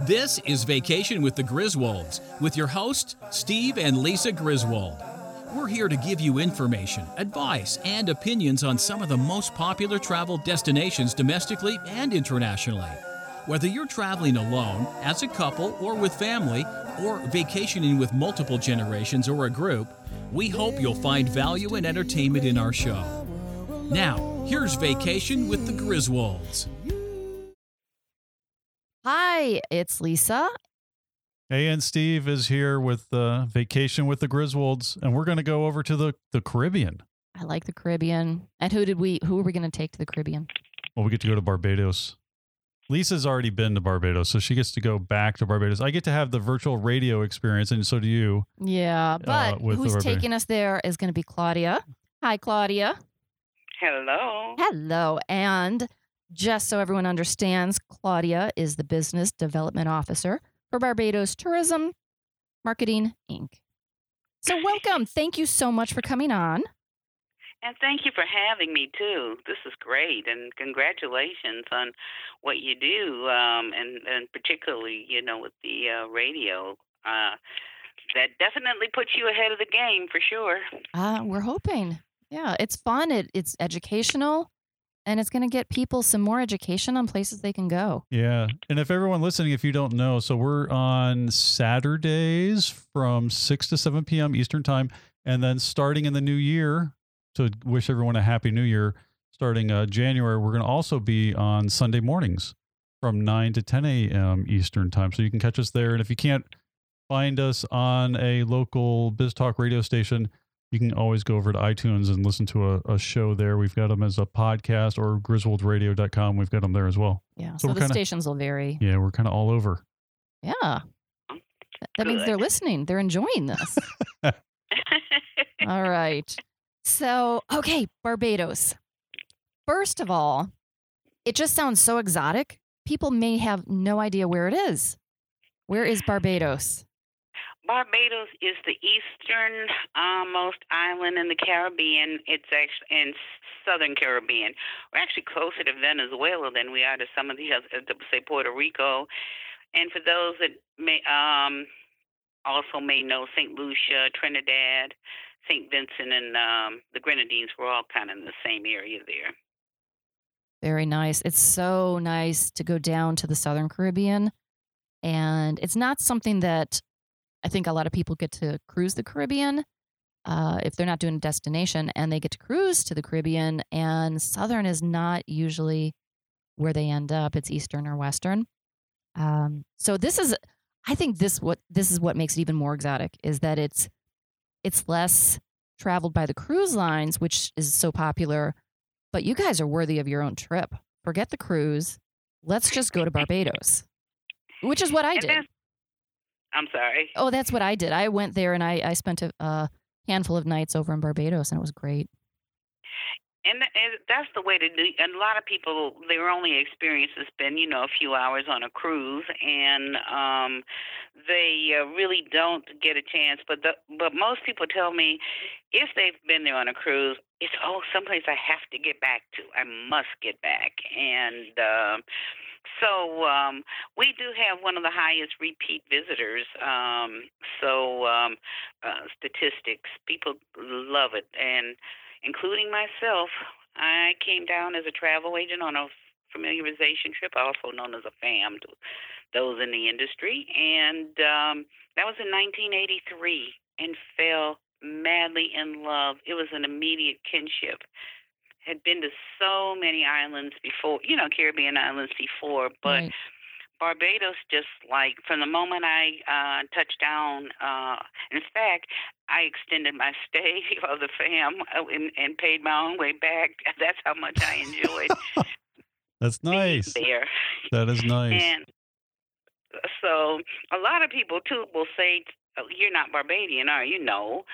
This is Vacation with the Griswolds with your host, Steve and Lisa Griswold. We're here to give you information, advice, and opinions on some of the most popular travel destinations domestically and internationally. Whether you're traveling alone, as a couple, or with family, or vacationing with multiple generations or a group, we hope you'll find value and entertainment in our show. Now, here's Vacation with the Griswolds. Hi, it's Lisa. Hey, and Steve is here with uh, Vacation with the Griswolds, and we're going to go over to the, the Caribbean. I like the Caribbean. And who did we who are we going to take to the Caribbean? Well, we get to go to Barbados. Lisa's already been to Barbados, so she gets to go back to Barbados. I get to have the virtual radio experience, and so do you. Yeah, but with the who's taking us there is going to be Claudia. Hi, Claudia. Hello. Hello. And just so everyone understands, Claudia is the business development officer for Barbados Tourism Marketing Inc. So, welcome. Thank you so much for coming on. And thank you for having me too. This is great, and congratulations on what you do, um, and and particularly you know with the uh, radio. Uh, that definitely puts you ahead of the game for sure. Uh, we're hoping. Yeah, it's fun. It, it's educational, and it's going to get people some more education on places they can go. Yeah. And if everyone listening, if you don't know, so we're on Saturdays from 6 to 7 p.m. Eastern Time. And then starting in the new year, to wish everyone a happy new year, starting uh, January, we're going to also be on Sunday mornings from 9 to 10 a.m. Eastern Time. So you can catch us there. And if you can't find us on a local Biz Talk radio station, you can always go over to iTunes and listen to a, a show there. We've got them as a podcast or griswoldradio.com. We've got them there as well. Yeah, So so, the kinda- stations will vary. Yeah, we're kind of all over. Yeah, That- that means they're listening. They're enjoying this. all right. So, okay, Barbados. First of all, it just sounds so exotic. People may have no idea where it is. Where is Barbados? Barbados is the easternmost island in the Caribbean. It's actually in southern Caribbean. We're actually closer to Venezuela than we are to some of the other, to, say Puerto Rico. And for those that may um, also may know St. Lucia, Trinidad, St. Vincent, and um, the Grenadines, we're all kind of in the same area there. Very nice. It's so nice to go down to the Southern Caribbean. And it's not something that I think a lot of people get to cruise the Caribbean uh, if they're not doing a destination and they get to cruise to the Caribbean. And Southern is not usually where they end up, it's Eastern or Western. Um, so this is, I think this what this is what makes it even more exotic is that it's it's less traveled by the cruise lines, which is so popular, but you guys are worthy of your own trip. Forget the cruise. Let's just go to Barbados, which is what I did. I'm sorry. Oh, that's what I did. I went there and I, I spent a, a handful of nights over in Barbados, and it was great. And, and that's the way to do. And a lot of people, their only experience has been, you know, a few hours on a cruise, and um, they uh, really don't get a chance. But the, but most people tell me, if they've been there on a cruise, it's oh, someplace I have to get back to. I must get back, and um so um, we do have one of the highest repeat visitors. Um, so um, uh, statistics, people love it, and including myself. I came down as a travel agent on a familiarization trip, also known as a FAM to those in the industry, and um, that was in 1983, and fell madly in love. It was an immediate kinship. Had been to so many islands before, you know, Caribbean islands before, but Right. Barbados, just like from the moment I uh, touched down, uh, in fact, I extended my stay of the fam uh, and, and paid my own way back. That's how much I enjoyed That's nice. there. That is nice. And so a lot of people too will say, "Oh, "You're not Barbadian, are you?" No,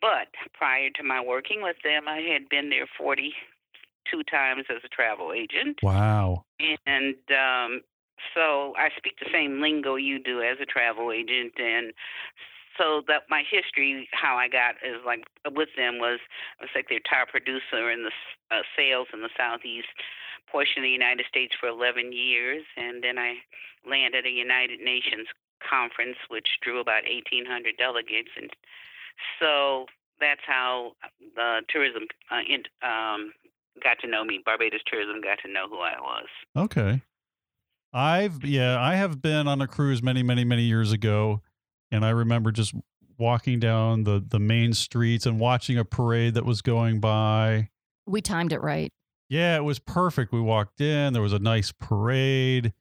but prior to my working with them, I had been there forty-two times as a travel agent, wow. and um, so I speak the same lingo you do as a travel agent, and so that my history, how I got is like with them was I was like their tire producer in the uh, sales in the southeast portion of the United States for 11 years, and then I landed a United Nations conference, which drew about 1,800 delegates, and so that's how the tourism uh, in, um, got to know me. Barbados Tourism got to know who I was. Okay. I've yeah, I have been on a cruise many, many, many years ago, and I remember just walking down the the main streets and watching a parade that was going by. We timed it right. Yeah, it was perfect. We walked in, there was a nice parade.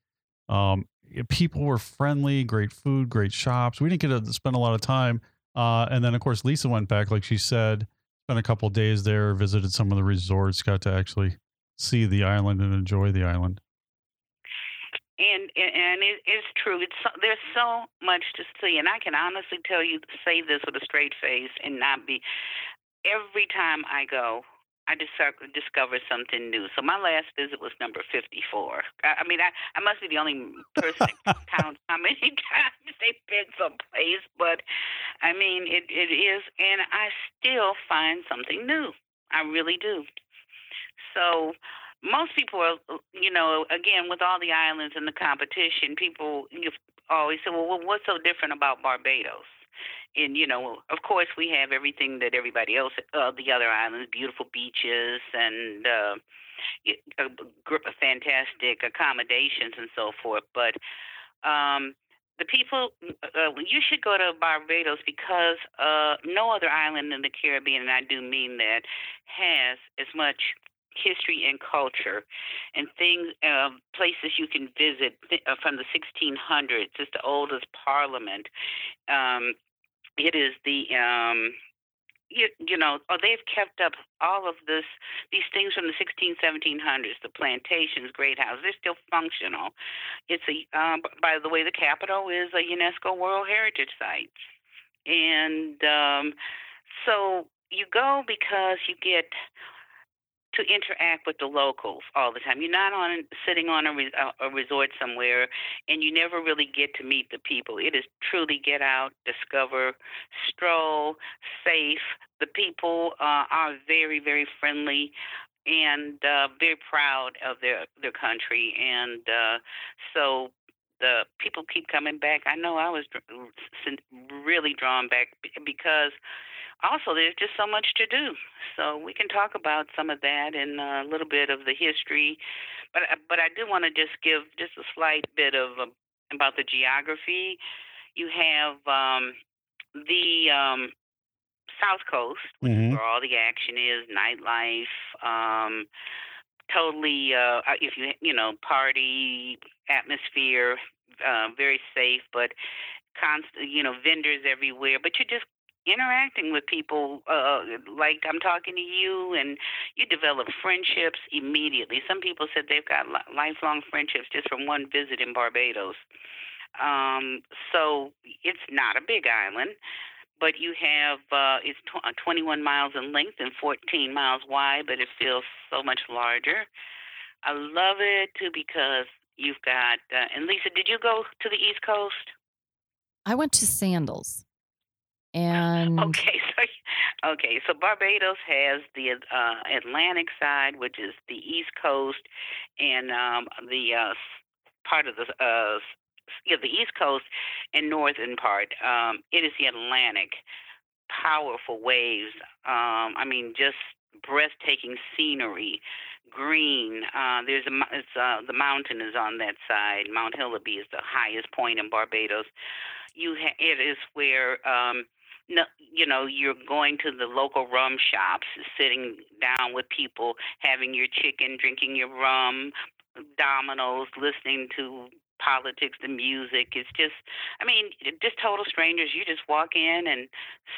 Um, people were friendly, great food, great shops. We didn't get to spend a lot of time. Uh, and then of course Lisa went back, like she said, spent a couple days there, visited some of the resorts, got to actually see the island and enjoy the island. And and it is true. It's so, there's so much to see, and I can honestly tell you, say this with a straight face and not be. Every time I go, I discover, discover something new. So my last visit was number 54. I, I mean, I, I must be the only person that counts how many times they've been someplace, but I mean, it, it is, and I still find something new. I really do. So most people are, you know, again, with all the islands and the competition, people you always say, well, what's so different about Barbados? And you know, of course, we have everything that everybody else, uh, the other islands, beautiful beaches and uh, a group of fantastic accommodations and so forth. But um, the people, uh, you should go to Barbados because uh, no other island in the Caribbean, and I do mean that, has as much history and culture and things uh, places you can visit uh, from the 1600s it's the oldest parliament um, it is the um, you, you know, oh, they've kept up all of this, these things from the 16, 1700s, the plantations, great houses, they're still functional. It's a, um, by the way, the capital is a UNESCO World Heritage Site. And um, so you go because you get to interact with the locals all the time. You're not on sitting on a, re, a resort somewhere, and you never really get to meet the people. It is truly get out, discover, stroll, safe. The people uh, are very, very friendly and uh, very proud of their their country, and uh, so the people keep coming back. I know I was really drawn back because also there's just so much to do. So we can talk about some of that and a little bit of the history, but uh, but I do want to just give just a slight bit of um, about the geography. You have um, the um, South Coast, mm-hmm. where all the action is, nightlife. Um, totally, uh, uh, if you you know, party atmosphere, uh, very safe, but constant, you know, vendors everywhere. But you're just interacting with people uh, like I'm talking to you, and you develop friendships immediately. Some people said they've got lifelong friendships just from one visit in Barbados. Um, so it's not a big island, but you have uh, it's tw- uh, 21 miles in length and 14 miles wide, but it feels so much larger. I love it too because you've got. Uh, and Lisa, did you go to the East Coast? I went to Sandals. And okay, so okay, so Barbados has the uh, Atlantic side, which is the East Coast, and um, the uh, part of the uh, yeah, the East Coast and northern part. Um, it is the Atlantic. Powerful waves. Um, I mean, just breathtaking scenery, green. Uh, there's a it's, uh, the mountain is on that side. Mount Hillaby is the highest point in Barbados. You ha- it is where um, no, you know, you're going to the local rum shops, sitting down with people, having your chicken, drinking your rum, dominoes, listening to politics, the music. It's just, I mean, just total strangers. You just walk in and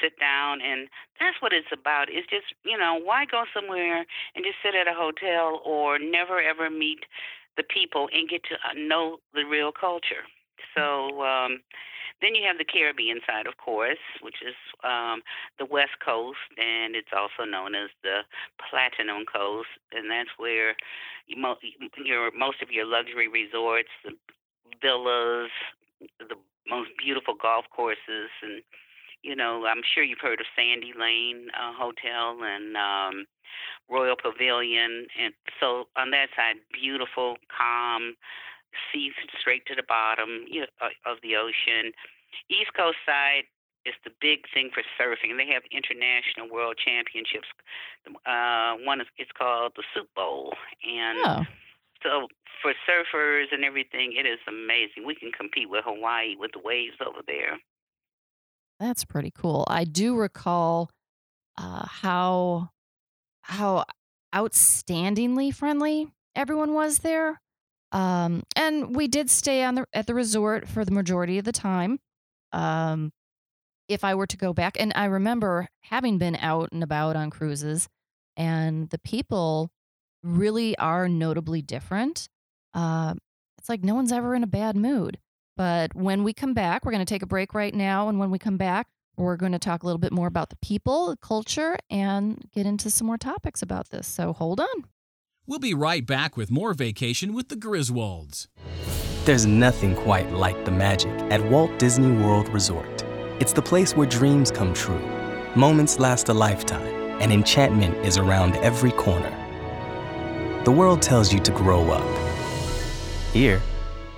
sit down, and that's what it's about. It's just, you know, why go somewhere and just sit at a hotel or never ever meet the people and get to know the real culture? So, um, then you have the Caribbean side, of course, which is um, the West Coast, and it's also known as the Platinum Coast, and that's where you mo- your most of your luxury resorts, the villas, the most beautiful golf courses, and you know, I'm sure you've heard of Sandy Lane uh, Hotel and um, Royal Pavilion, and so on that side, beautiful, calm, sea straight to the bottom you know, of the ocean. East Coast side is the big thing for surfing. They have international world championships. Uh, one is it's called the Soup Bowl, and Oh, so for surfers and everything, it is amazing. We can compete with Hawaii with the waves over there. that's pretty cool. I do recall uh, how how outstandingly friendly everyone was there. Um, and we did stay on the at the resort for the majority of the time. Um, if I were to go back, and I remember having been out and about on cruises, and the people really are notably different. Uh, it's like no one's ever in a bad mood. But when we come back, we're going to take a break right now. And when we come back, we're going to talk a little bit more about the people, the culture, and get into some more topics about this. So hold on. We'll be right back with more vacation with the Griswolds. There's nothing quite like the magic at Walt Disney World Resort. It's the place where dreams come true, moments last a lifetime, and enchantment is around every corner. The world tells you to grow up. Here,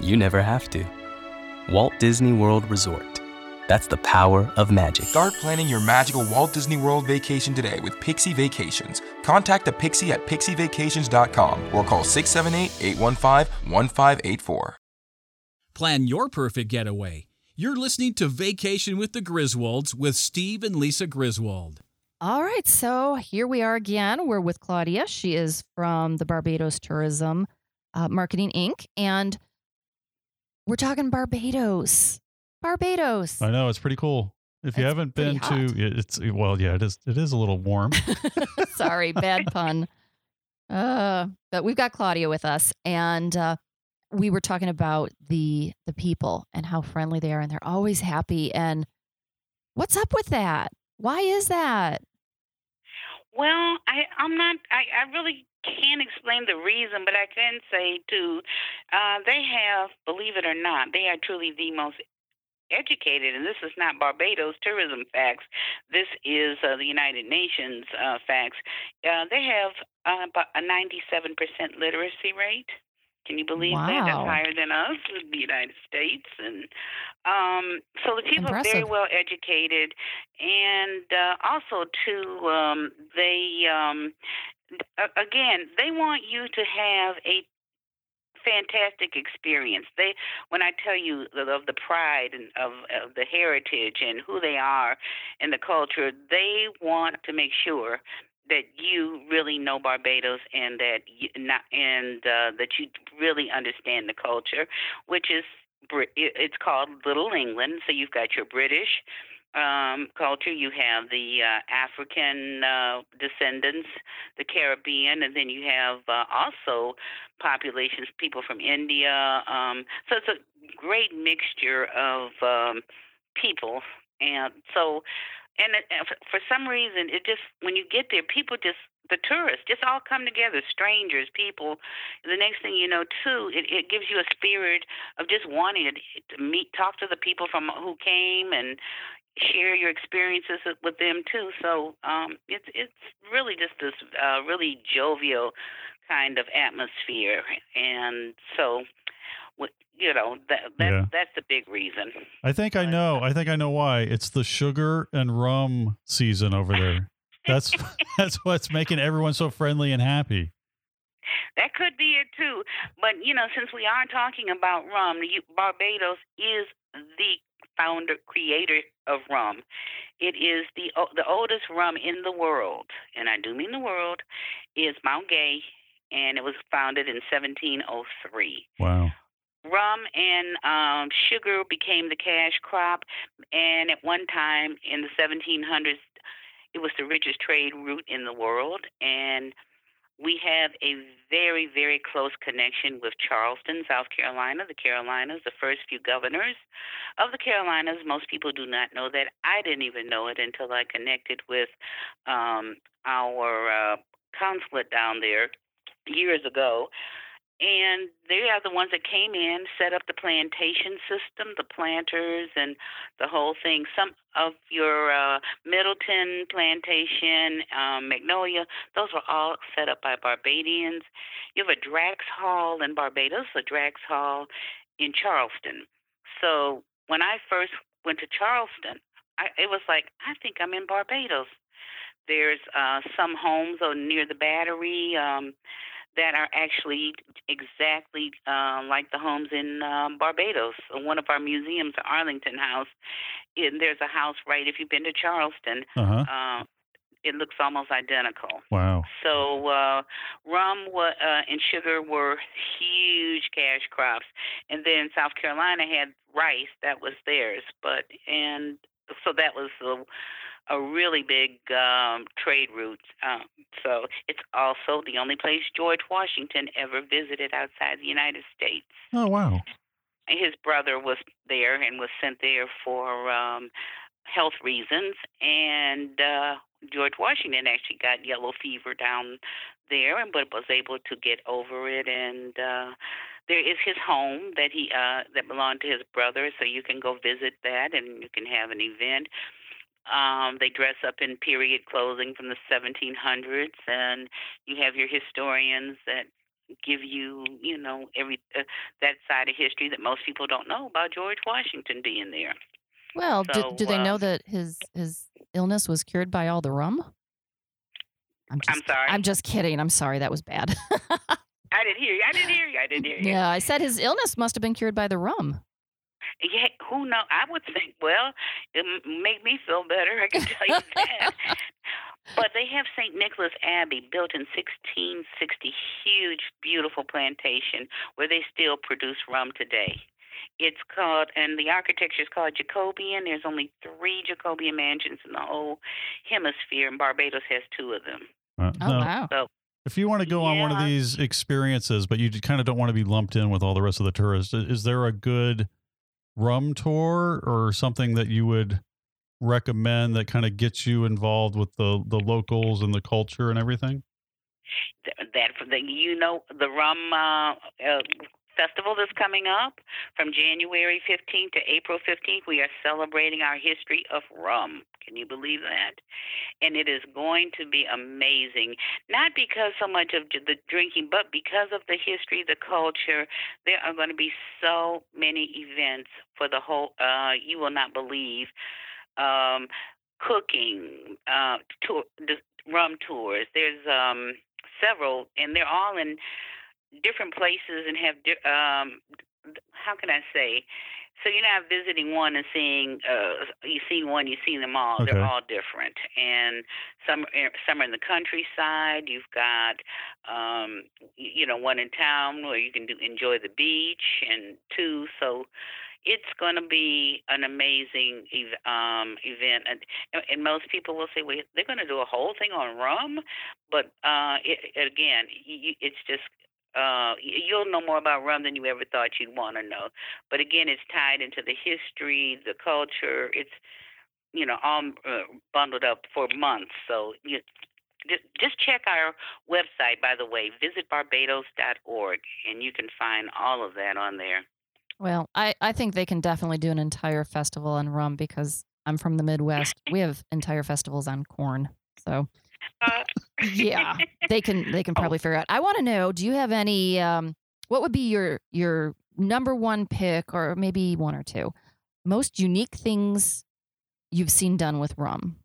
you never have to. Walt Disney World Resort. That's the power of magic. Start planning your magical Walt Disney World vacation today with Pixie Vacations. Contact the Pixie at pixievacations.com or call 678 815 1584. Plan your perfect getaway. You're listening to Vacation with the Griswolds with Steve and Lisa Griswold. All right. So here we are again. We're with Claudia. She is from the Barbados Tourism uh, Marketing Inc. And we're talking Barbados. Barbados. I know it's pretty cool. If you It's haven't pretty been hot. to, it's well, yeah, it is. It is a little warm. Sorry, bad pun. Uh, but we've got Claudia with us, and uh, we were talking about the the people and how friendly they are, and they're always happy. And what's up with that? Why is that? Well, I, I'm not. I, I really can't explain the reason, but I can say too, uh, they have, believe it or not, they are truly the most educated, and this is not Barbados tourism facts. This is uh, the United Nations uh, facts. Uh, they have uh, about a 97% literacy rate. Can you believe that? That's higher than us in the United States, and um, so the people are very well educated, and uh, also too, um, they um, again they want you to have a fantastic experience. They, when I tell you of the pride and of, of the heritage and who they are and the culture, they want to make sure that you really know Barbados and that you not and uh, that you really understand the culture, which is it's called Little England. So you've got your British um, culture, you have the uh, African uh, descendants, the Caribbean, and then you have uh, also populations, people from India. Um, so it's a great mixture of um, people, and so and it, for- some reason, it just when you get there, people just the tourists just all come together, strangers, people. The next thing you know, too, it, it gives you a spirit of just wanting to meet, talk to the people from who came, and share your experiences with them too. So um, it's it's really just this uh, really jovial kind of atmosphere, and so you know that that Yeah. that's the big reason. I think I know. I think I know why. It's the sugar and rum season over there. That's that's what's making everyone so friendly and happy. That could be it too. But you know, since we are talking about rum, you, Barbados is the founder creator of rum. It is the the oldest rum in the world, and I do mean the world. Is Mount Gay, and it was founded in 1703. Wow. Rum and um, sugar became the cash crop, and at one time in the 1700s, it was the richest trade route in the world. And we have a very, very close connection with Charleston, South Carolina. The Carolinas, the first few governors of the Carolinas. Most people do not know that. I didn't even know it until I connected with um, our uh, consulate down there years ago. And they are the ones that came in, set up the plantation system, the planters, and the whole thing. Some of your uh, Middleton plantation, um, Magnolia, those were all set up by Barbadians. You have a Drax Hall in Barbados, a Drax Hall in Charleston. So when I first went to Charleston, I, it was like I think I'm in Barbados. There's uh, some homes near the Battery. Um, that are actually exactly uh, like the homes in um, Barbados. One of our museums, Arlington House, and there's a house right if you've been to Charleston. Uh-huh. Uh, it looks almost identical. Wow. So uh, rum wa- uh, and sugar were huge cash crops, and then South Carolina had rice that was theirs. But and so that was the a really big um, trade route. Um, so it's also the only place George Washington ever visited outside the United States. Oh wow! His brother was there and was sent there for um, health reasons, and uh, George Washington actually got yellow fever down there, and but was able to get over it and. Uh, there is his home that he uh that belonged to his brother so you can go visit that and you can have an event um, they dress up in period clothing from the 1700s, and you have your historians that give you, you know, every uh, that side of history that most people don't know about George Washington being there. Well, So, do, do they know that his his illness was cured by all the rum? I'm just, I'm sorry. I'm just kidding. I'm sorry. That was bad. I didn't hear you. I didn't hear you. I didn't hear you. yeah, I said his illness must have been cured by the rum. Yeah, who know? I would think. Well, it m- make me feel better. I can tell you that. but they have St. Nicholas Abbey, built in 1660, huge, beautiful plantation where they still produce rum today. It's called, and the architecture is called Jacobean. There's only three Jacobean mansions in the whole hemisphere, and Barbados has two of them. Uh, Oh now, wow. So If you want to go on one of these experiences, but you kind of don't want to be lumped in with all the rest of the tourists, is there a good rum tour or something that you would recommend that kind of gets you involved with the the locals and the culture and everything? th- that you know the rum uh, uh, festival that's coming up from January 15th to April 15th. We are celebrating our history of rum. Can you believe that? And it is going to be amazing. Not because so much of the drinking, but because of the history, the culture. There are going to be so many events for the whole. Uh, you will not believe. Um, cooking, uh, tour, rum tours. There's um, several, and they're all in different places and have. di- Um, how can I say? So you're not visiting one and seeing. Uh, you've seen one, you've seen them all. Okay. They're all different, and some some are in the countryside. You've got, um, you know, one in town where you can do enjoy the beach, and two. So it's going to be an amazing ev- um, event, and, and most people will say, "Well, they're going to do a whole thing on rum," but uh, it, again, you, it's just uh, you'll know more about rum than you ever thought you'd want to know. But again, it's tied into the history, the culture. It's you know all uh, bundled up for months. So you. Just check our website, by the way, visitbarbados.org, and you can find all of that on there. Well, I, I think they can definitely do an entire festival on rum because I'm from the Midwest. we have entire festivals on corn. So Yeah, they can they can probably figure out. I want to know, do you have any um what would be your your number one pick or maybe one or two most unique things you've seen done with rum?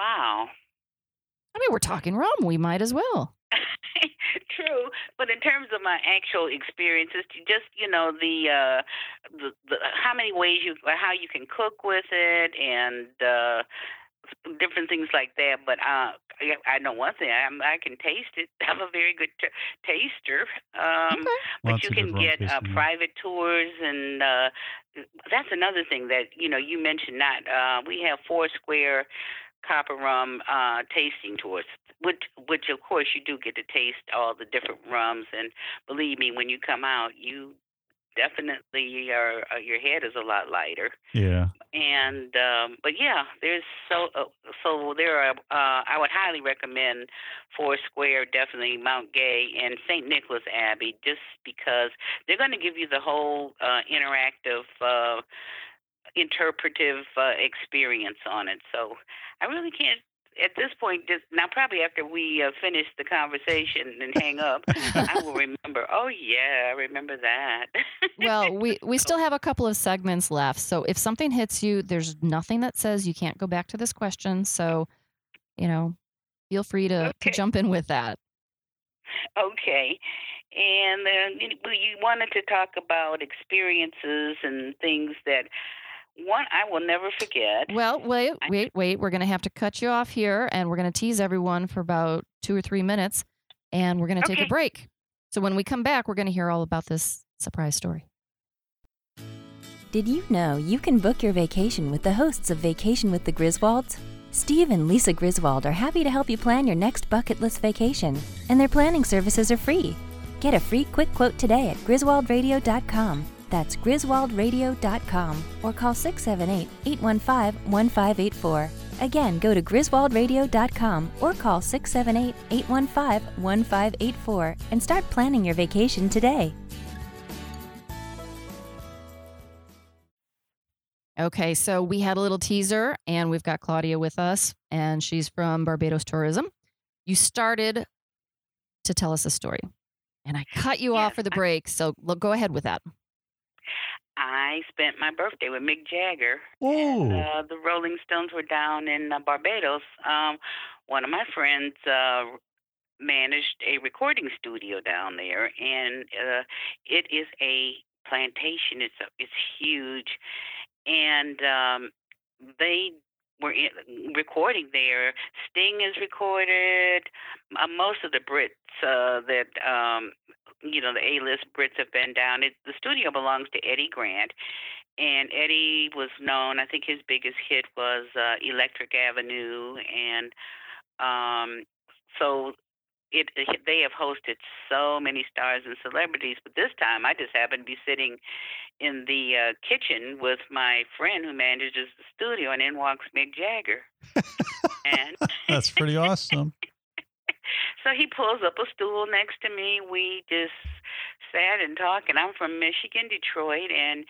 wow. I mean, we're talking rum, we might as well. True, but in terms of my actual experiences, just you know the uh, the, the how many ways you how you can cook with it and uh, different things like that. But uh, I- I know one thing: I'm, I can taste it. I'm a very good t- taster. Um, Okay. but Lots you can get uh, private tours, and uh, that's another thing that you know you mentioned. Not uh, we have Foursquare copper rum uh, tasting tours, which which of course you do get to taste all the different rums. And believe me, when you come out, you definitely your uh, your head is a lot lighter. Yeah. And um, but yeah, there's so uh, so there are. Uh, I would highly recommend Foursquare, definitely Mount Gay and St. Nicholas Abbey, just because they're going to give you the whole uh, interactive. Uh, interpretive uh, experience on it. So I really can't at this point, just now, probably after we uh, finish the conversation and hang up, I will remember. Oh yeah, I remember that. well, we we still have a couple of segments left, so if something hits you, there's nothing that says you can't go back to this question. So, you know, feel free to, okay. to jump in with that. Okay. And uh, you wanted to talk about experiences and things that one I will never forget. Well, wait, wait, wait. We're going to have to cut you off here and we're going to tease everyone for about two or three minutes and we're going to okay. take a break. So when we come back, we're going to hear all about this surprise story. Did you know you can book your vacation with the hosts of Vacation with the Griswolds? Steve and Lisa Griswold are happy to help you plan your next bucket list vacation, and their planning services are free. Get a free quick quote today at griswoldradio.com that's griswoldradio.com or call 678 815 1584. Again, go to griswoldradio.com or call 678 815 1584 and start planning your vacation today. Okay, so we had a little teaser and we've got Claudia with us, and she's from Barbados Tourism. You started to tell us a story, and I cut you off for the break, so go ahead with that. I spent my birthday with Mick Jagger. And, uh, the Rolling Stones were down in uh, Barbados. Um, one of my friends uh, managed a recording studio down there, and uh, it is a plantation. It's a, it's huge, and um, they were in, recording there. Sting is recorded. Uh, most of the Brits uh, that um, you know the A-list Brits have been down. It, the studio belongs to Eddie Grant, and Eddie was known. I think his biggest hit was uh, Electric Avenue, and um, so it, it they have hosted so many stars and celebrities. But this time, I just happened to be sitting in the uh, kitchen with my friend who manages the studio, and in walks Mick Jagger. and that's pretty awesome. So he pulls up a stool next to me. We just sat and talked. And I'm from Michigan, Detroit, and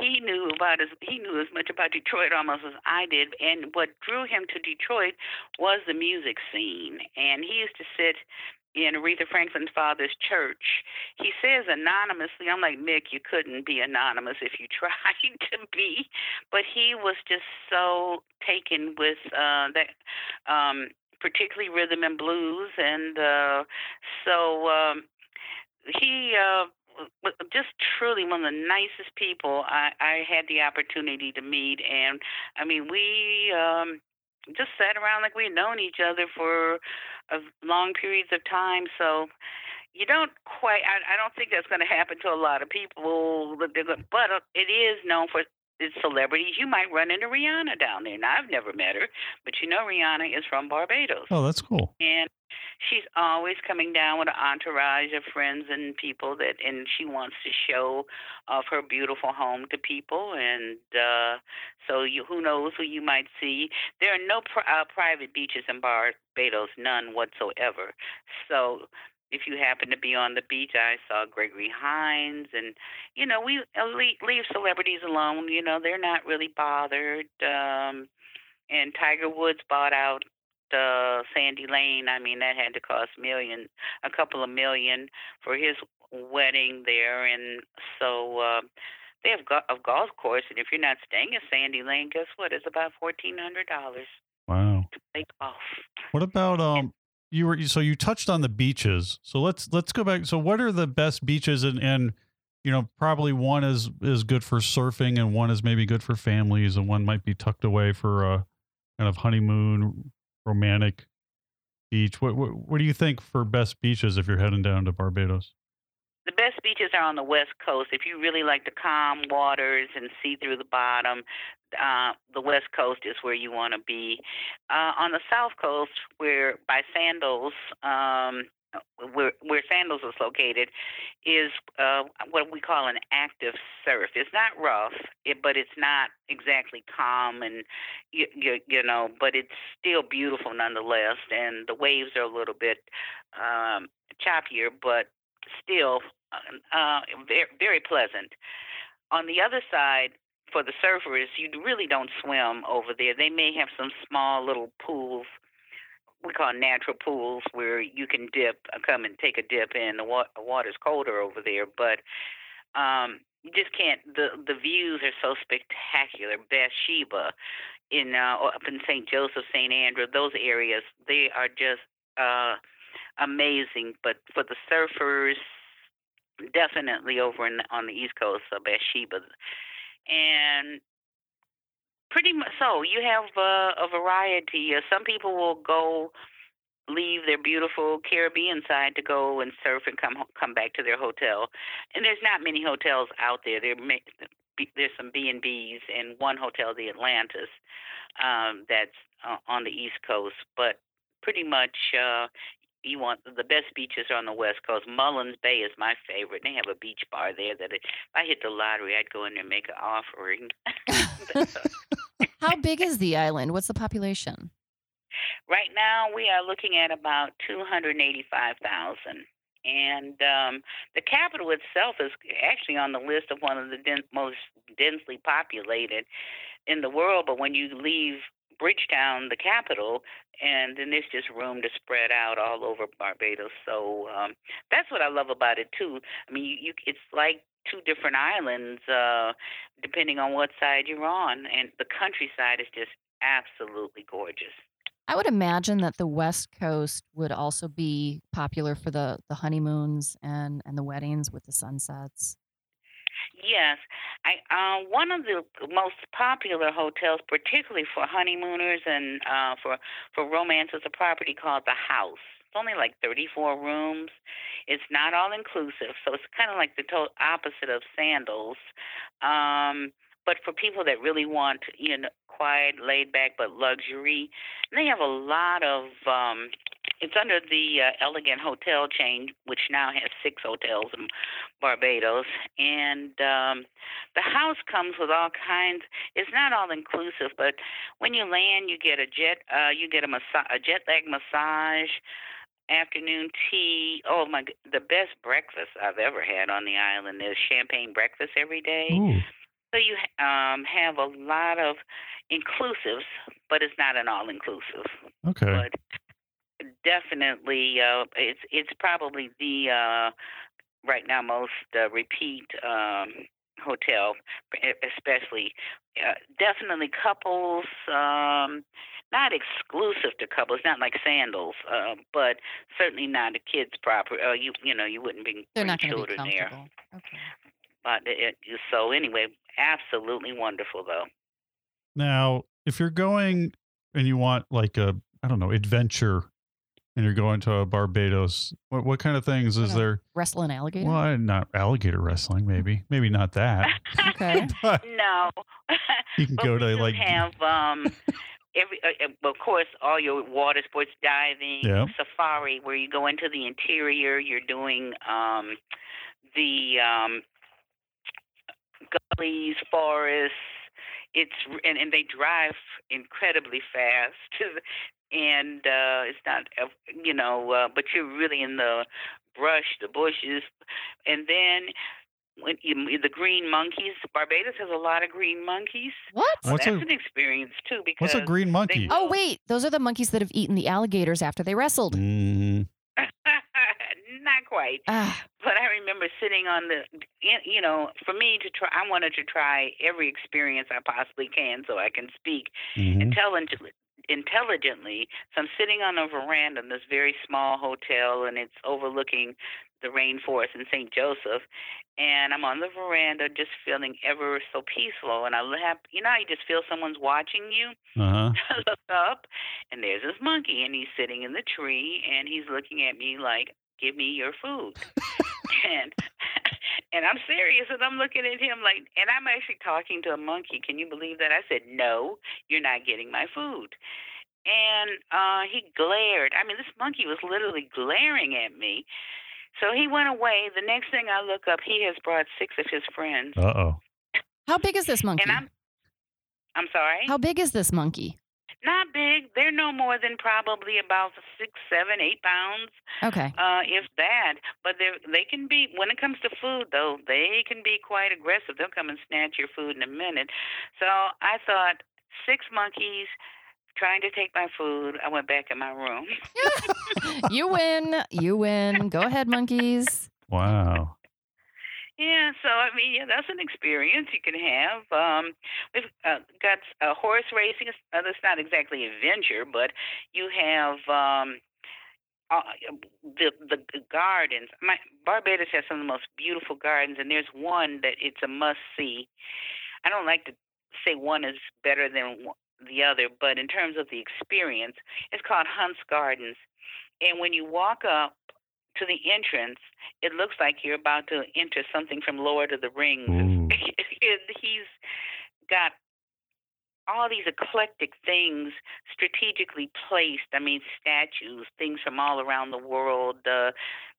he knew about as he knew as much about Detroit almost as I did. And what drew him to Detroit was the music scene. And he used to sit in Aretha Franklin's father's church. He says anonymously. I'm like, Mick, you couldn't be anonymous if you tried to be. But he was just so taken with uh, that um, particularly rhythm and blues, and uh, so um, he uh, just truly one of the nicest people I, I had the opportunity to meet, and I mean we. Um, just sat around like we'd known each other for a long periods of time. So you don't quite. I, I don't think that's going to happen to a lot of people. But it is known for celebrities. You might run into Rihanna down there. Now, I've never met her, but you know Rihanna is from Barbados. Oh, that's cool. And she's always coming down with an entourage of friends and people that, and she wants to show off her beautiful home to people. And uh, so, you who knows who you might see. There are no pr- uh, private beaches in Barbados, none whatsoever. So if you happen to be on the beach, I saw Gregory Hines, and you know we leave celebrities alone. You know they're not really bothered. Um, and Tiger Woods bought out uh, Sandy Lane. I mean that had to cost million, a couple of million for his wedding there, and so. Uh, they have go- a golf course, and if you're not staying at Sandy Lane, guess what? It's about fourteen hundred dollars. Wow. To play golf. What about um? You were so you touched on the beaches. So let's let's go back. So what are the best beaches and and you know probably one is is good for surfing and one is maybe good for families and one might be tucked away for a kind of honeymoon romantic beach. What what, what do you think for best beaches if you're heading down to Barbados? Beaches are on the west coast. If you really like the calm waters and see through the bottom, uh, the west coast is where you want to be. Uh, on the south coast, where by Sandals, um, where where Sandals is located is uh, what we call an active surf. It's not rough, it, but it's not exactly calm and you, you, you know, but it's still beautiful nonetheless. And the waves are a little bit um, choppier, but still uh, uh very, very pleasant. On the other side, for the surfers, you really don't swim over there. They may have some small little pools we call natural pools where you can dip, uh, come and take a dip in. The water's colder over there, but um, you just can't. The the views are so spectacular. Bathsheba, in uh, up in St. Joseph, St. Andrew, those areas, they are just uh, amazing. But for the surfers, definitely over in, on the East Coast, uh, Bathsheba, and Pretty much so. You have uh, a variety. Uh, some people will go leave their beautiful Caribbean side to go and surf and come come back to their hotel. And there's not many hotels out there. There may, there's some B and B's and one hotel, the Atlantis, um, that's uh, on the East Coast. But pretty much, uh, you want the best beaches are on the West Coast. Mullins Bay is my favorite. They have a beach bar there that if I hit the lottery, I'd go in there and make an offering. How big is the island? What's the population? Right now, we are looking at about 285,000. And um, the capital itself is actually on the list of one of the den- most densely populated in the world. But when you leave Bridgetown, the capital, and then there's just room to spread out all over Barbados. So um, that's what I love about it too. I mean, you, you it's like two different islands, uh, depending on what side you're on, and the countryside is just absolutely gorgeous. I would imagine that the West Coast would also be popular for the, the honeymoons and, and the weddings with the sunsets. Yes, I uh, one of the most popular hotels, particularly for honeymooners and uh, for for romance, is a property called the House. It's only like 34 rooms. It's not all inclusive, so it's kind of like the total opposite of Sandals. Um, but for people that really want, you know, quiet, laid back, but luxury, they have a lot of um, it's under the uh, Elegant Hotel chain, which now has six hotels in Barbados. And um, the house comes with all kinds. It's not all inclusive, but when you land, you get a jet. Uh, you get a massage, a jet lag massage, afternoon tea. Oh my! The best breakfast I've ever had on the island is champagne breakfast every day. Ooh. So you um, have a lot of inclusives, but it's not an all inclusive. Okay. But definitely, uh, it's it's probably the uh, right now most uh, repeat um, hotel, especially uh, definitely couples. Um, not exclusive to couples, not like sandals, uh, but certainly not a kid's property. Uh, you you know you wouldn't bring, They're bring not going to be children there. comfortable. Okay. But it, so anyway, absolutely wonderful though. Now, if you're going and you want like a I don't know adventure and you're going to a Barbados, what what kind of things is Kinda there? Wrestling alligator? Well, I- not alligator wrestling, maybe, maybe not that. Okay. but no. you can but go we to do like have um every uh, uh, of course all your water sports diving Yeah. safari where you go into the interior you're doing um the um gullies forests it's and, and they drive incredibly fast and uh it's not uh, you know uh, but you're really in the brush the bushes and then when you, the green monkeys barbados has a lot of green monkeys What? well, What's that's a- an experience too because what's a green monkey? Oh, wait. Those are the monkeys that have eaten the alligators after they wrestled. Mm, not quite Ah, but I remember sitting on the, you know, for me to try, I wanted to try every experience I possibly can so I can speak mhm. intelligently. Intelligently, so I'm sitting on a veranda in this very small hotel, and it's overlooking the rainforest in St. Joseph. And I'm on the veranda, just feeling ever so peaceful. And I have, you know, you just feel someone's watching you. Uh-huh. I look up, and there's this monkey, and he's sitting in the tree, and he's looking at me like, "Give me your food." and and I'm serious, and I'm looking at him like, and I'm actually talking to a monkey. Can you believe that? I said, "No, you're not getting my food." and uh, he glared. I mean, this monkey was literally glaring at me. So he went away. The next thing I look up, he has brought six of his friends. Uh oh. How big is this monkey? And I'm, I'm sorry. How big is this monkey? Not big. They're no more than probably about six, seven, eight pounds, Okay. uh, if that. But they they can be when it comes to food, though. They can be quite aggressive. They'll come and snatch your food in a minute. So I thought six monkeys trying to take my food. I went back in my room. you win. You win. Go ahead, monkeys. Wow. Yeah, so I mean, yeah, that's an experience you can have. Um, we've uh, got uh, horse racing. Uh, that's not exactly adventure, but you have um, uh, the the gardens. My Barbados has some of the most beautiful gardens, and there's one that it's a must see. I don't like to say one is better than the other, but in terms of the experience, it's called Hunte's Gardens. And when you walk up to the entrance, it looks like you're about to enter something from Lord of the Rings. He's got all these eclectic things strategically placed. I mean, statues, things from all around the world. Uh,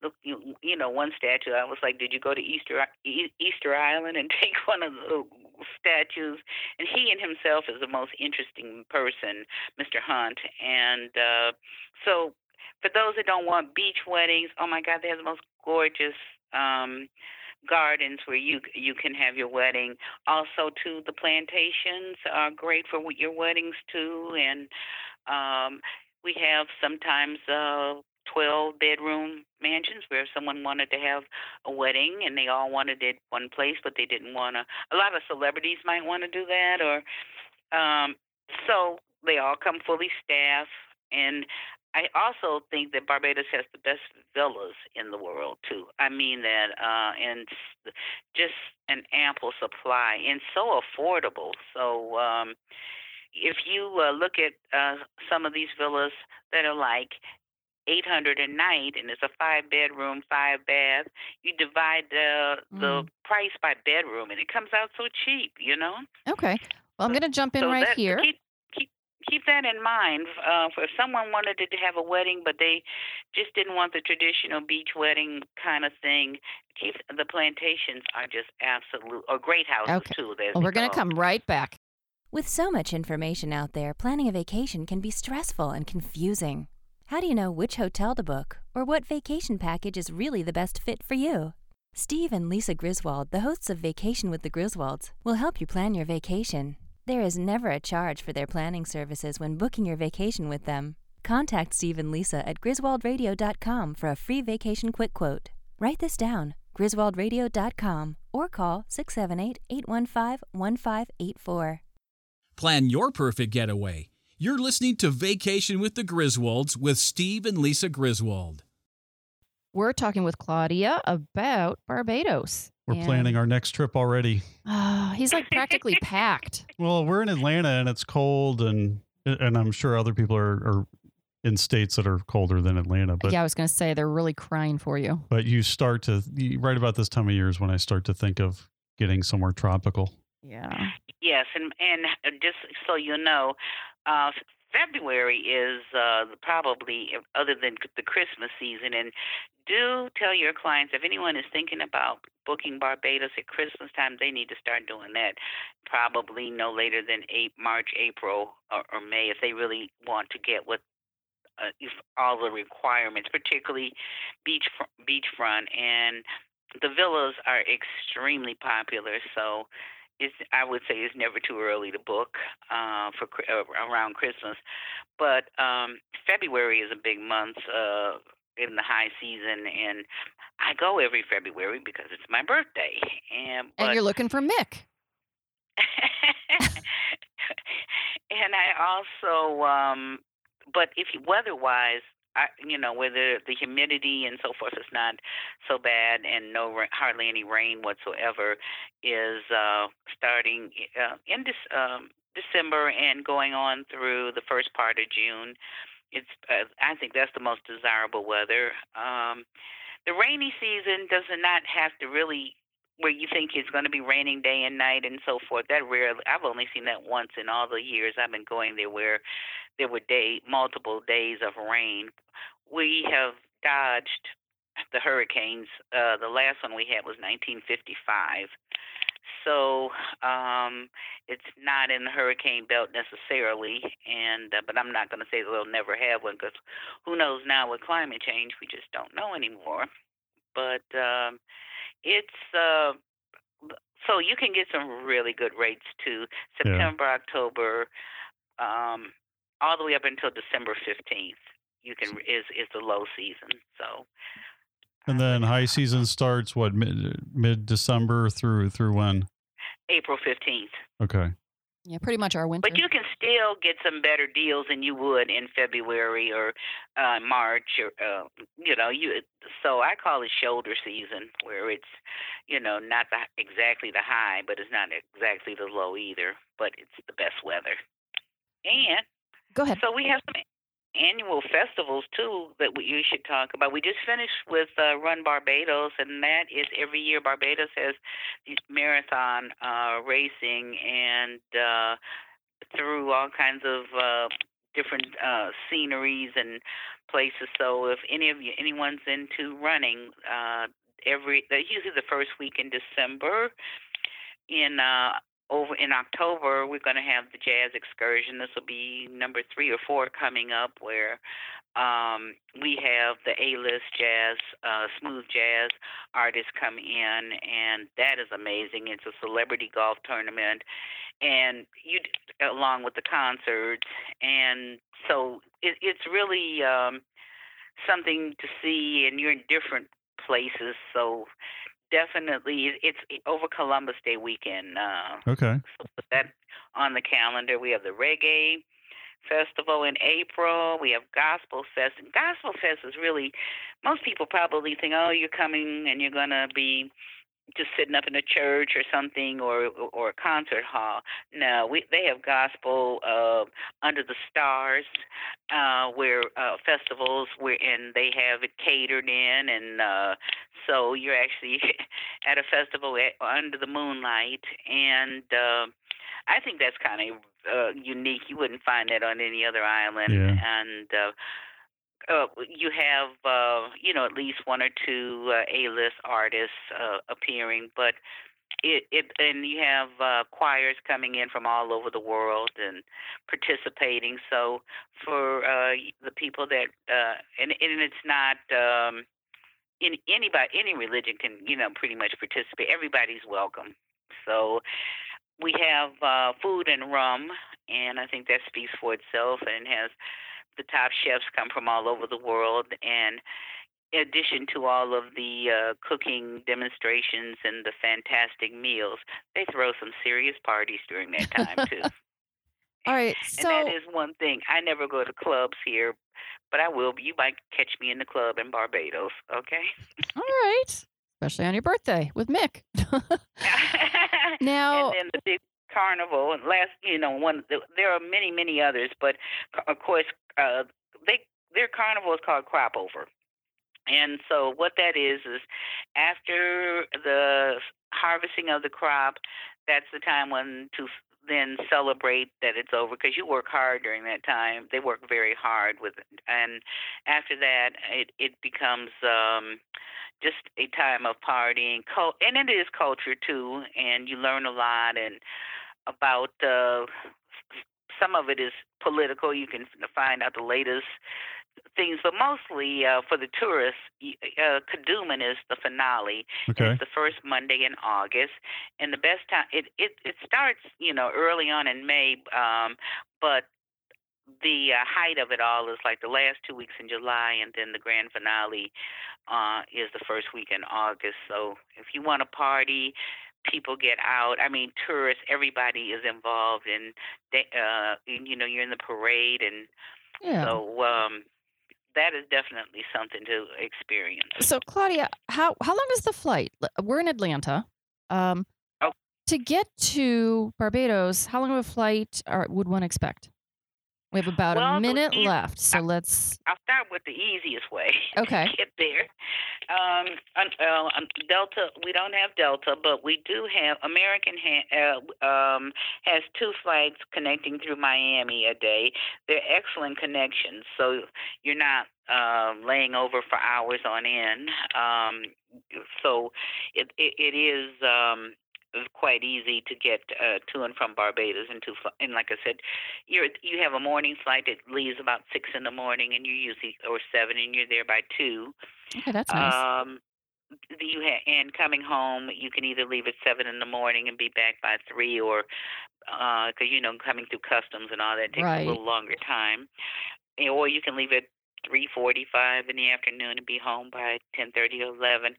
look, you, you know, one statue. I was like, "Did you go to Easter Easter Island and take one of the statues?" And he in himself is the most interesting person, Mr. Hunte. And uh, so, for those that don't want beach weddings, oh my God, they have the most gorgeous. Um, gardens where you you can have your wedding. Also, too, the plantations are great for your weddings too, and um, we have sometimes uh, twelve bedroom mansions where someone wanted to have a wedding and they all wanted it one place, but they didn't want to. A lot of celebrities might want to do that, or um, so they all come fully staffed and I also think that Barbados has the best villas in the world too. I mean that, uh, and just an ample supply and so affordable. So um, if you uh, look at uh, some of these villas that are like 800 a night and it's a five bedroom, five bath, you divide the the Mm. price by bedroom and it comes out so cheap, you know? Okay. Well, I'm going to jump in so right that, here. Keep, keep keep that in mind. Uh, if someone wanted to have a wedding, but they just didn't want the traditional beach wedding kind of thing, keep the plantations are just absolute or great houses Okay. too. as Well, we're going to come right back. With so much information out there, planning a vacation can be stressful and confusing. How do you know which hotel to book or what vacation package is really the best fit for you? Steve and Lisa Griswold, the hosts of Vacation with the Griswolds, will help you plan your vacation. There is never a charge for their planning services when booking your vacation with them. Contact Steve and Lisa at griswoldradio.com for a free vacation quick quote. Write this down griswoldradio.com or call 678 815 1584. Plan your perfect getaway. You're listening to Vacation with the Griswolds with Steve and Lisa Griswold. We're talking with Claudia about Barbados. We're And- planning our next trip already. Ah, he's like practically packed. Well, we're in Atlanta and it's cold, and and I'm sure other people are, are in states that are colder than Atlanta. But yeah, I was going to say they're really crying for you. but you start to you- right about this time of year is when I start to think of getting somewhere tropical. Yeah. Yes, and and just so you know, uh, February is uh, probably other than the Christmas season. And do tell your clients if anyone is thinking about booking Barbados at Christmas time, they need to start doing that. Probably no later than eight, March, April, or, or May if they really want to get what. Uh, all the requirements, particularly beach beachfront, and the villas are extremely popular. So it's I would say it's never too early to book uh, for uh, around Christmas, but um, February is a big month uh, in the high season, and I go every February because it's my birthday. And but And you're looking for Mick. and I also, um, but if you weather-wise, I, you know, whether the humidity and so forth is not so bad, and no hardly any rain whatsoever, is uh, starting uh, in this um, December and going on through the first part of June. It's, uh, I think that's the most desirable weather. Um, the rainy season does not have to really where you think it's going to be raining day and night and so forth. That rarely. I've only seen that once in all the years I've been going there, where there were day multiple days of rain. We have dodged the hurricanes. Uh, the last one we had was 1955. So um, it's not in the hurricane belt necessarily, and uh, but I'm not going to say that we'll never have one because who knows now with climate change we just don't know anymore. But um, it's uh, so you can get some really good rates too. September, yeah. October, um, all the way up until December 15th. You can is is the low season. So. And then high season starts what mid mid December through through when? April 15th. Okay. Yeah, pretty much our winter. But you can still get some better deals than you would in February or uh, March or uh, you know you. So I call it shoulder season, where it's you know not the, exactly the high, but it's not exactly the low either. But it's the best weather. And go ahead. So we have some annual festivals too that we, you should talk about. We just finished with uh, Run Barbados, and that is every year Barbados has marathon uh, racing and uh, through all kinds of uh, different uh, sceneries and places. So if any of you anyone's into running, uh, every usually the first week in December in uh, over in October, we're going to have the jazz excursion. This will be number three or four coming up, where um, we have the A-list jazz, uh, smooth jazz artists come in, and that is amazing. It's a celebrity golf tournament, and you along with the concerts, and so it, it's really um, something to see, and you're in different places, so definitely it's over Columbus Day weekend. Uh, okay. So put that on the calendar. We have the reggae festival in April. We have Gospel Fest. And Gospel Fest is really most people probably think, oh, you're coming and you're gonna be just sitting up in a church or something or or a concert hall. No, we they have gospel uh, under the stars, uh, where uh, festivals where and they have it catered in, and uh, so you're actually at a festival at, under the moonlight, and uh, I think that's kind of uh, unique. You wouldn't find that on any other island, yeah. and. Uh, uh, you have uh, you know at least one or two uh, A-list artists uh, appearing, but it, it and you have uh, choirs coming in from all over the world and participating. So for uh, the people that uh, and and it's not. Um, in anybody any religion can you know pretty much participate everybody's welcome so we have uh food and rum and i think that speaks for itself and has the top chefs come from all over the world, and in addition to all of the uh, cooking demonstrations and the fantastic meals, they throw some serious parties during that time too. all right, so and that is one thing. I never go to clubs here, but I will. You might catch me in the club in Barbados. Okay. all right, especially on your birthday with Mick. now, and then the big carnival and last you know one there are many many others but of course uh, they their carnival is called crop over. And so what that is is after the harvesting of the crop, that's the time when to then celebrate that it's over because you work hard during that time. They work very hard with it. And after that, it it becomes um just a time of partying, and it is culture too, and you learn a lot and about uh some of it is political. You can find out the latest things, but mostly uh, for the tourists, uh, Kadooment is the finale. Okay. It's the first Monday in August, and the best time it it it starts you know early on in May, um, but the uh, height of it all is like the last two weeks in July, and then the grand finale uh, is the first week in August. So if you want to party, people get out. I mean, tourists, everybody is involved, and they, uh, you know, you're in the parade, and yeah. so um, that is definitely something to experience. So, Claudia, how how long is the flight? We're in Atlanta. Um, oh. To get to Barbados, how long of a flight are, would one expect? We have about Well, a minute eas- left, so let's. I'll start with the easiest way. Okay. get there. Um, uh, um, Delta, we don't have Delta, but we do have American. Ha- uh, um, has two flights connecting through Miami a day. They're excellent connections, so you're not um, laying over for hours on end. Um, so it it, it is. Um, quite easy to get uh, to and from Barbados and to and like I said, you're you have a morning flight that leaves about six in the morning and you're usually or seven and you're there by two. Okay, that's nice. Um, the- you ha- and coming home, you can either leave at seven in the morning and be back by three, or because you know coming through customs and all that takes Right. a little longer time, Eh, or you can leave at three forty-five in the afternoon and be home by ten thirty or eleven.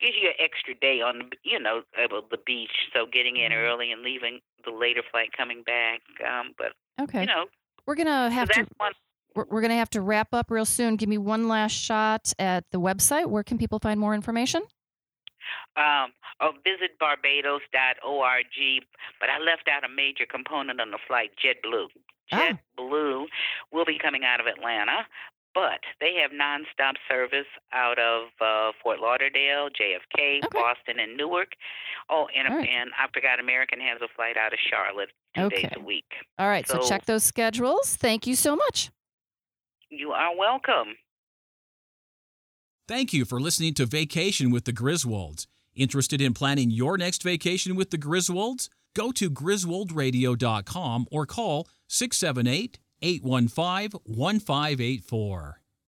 Gives you an extra day on the you know the beach, so getting in Mhm. early and leaving the later flight coming back. Um, but okay, you know, we're gonna so have to. one. We're, we're gonna have to wrap up real soon. Give me one last shot at the website. Where can people find more information? um, oh, visit barbados.org, but I left out a major component on the flight, JetBlue. Ah. JetBlue will be coming out of Atlanta, but they have nonstop service out of uh, Fort Lauderdale, JFK, Okay. Boston, and Newark. Oh, and, All right. and I forgot American has a flight out of Charlotte two days a week. All right, so So- check those schedules. Thank you so much. You are welcome. Thank you for listening to Vacation with the Griswolds. Interested in planning your next vacation with the Griswolds? Go to griswoldradio.com or call 678 815 1584.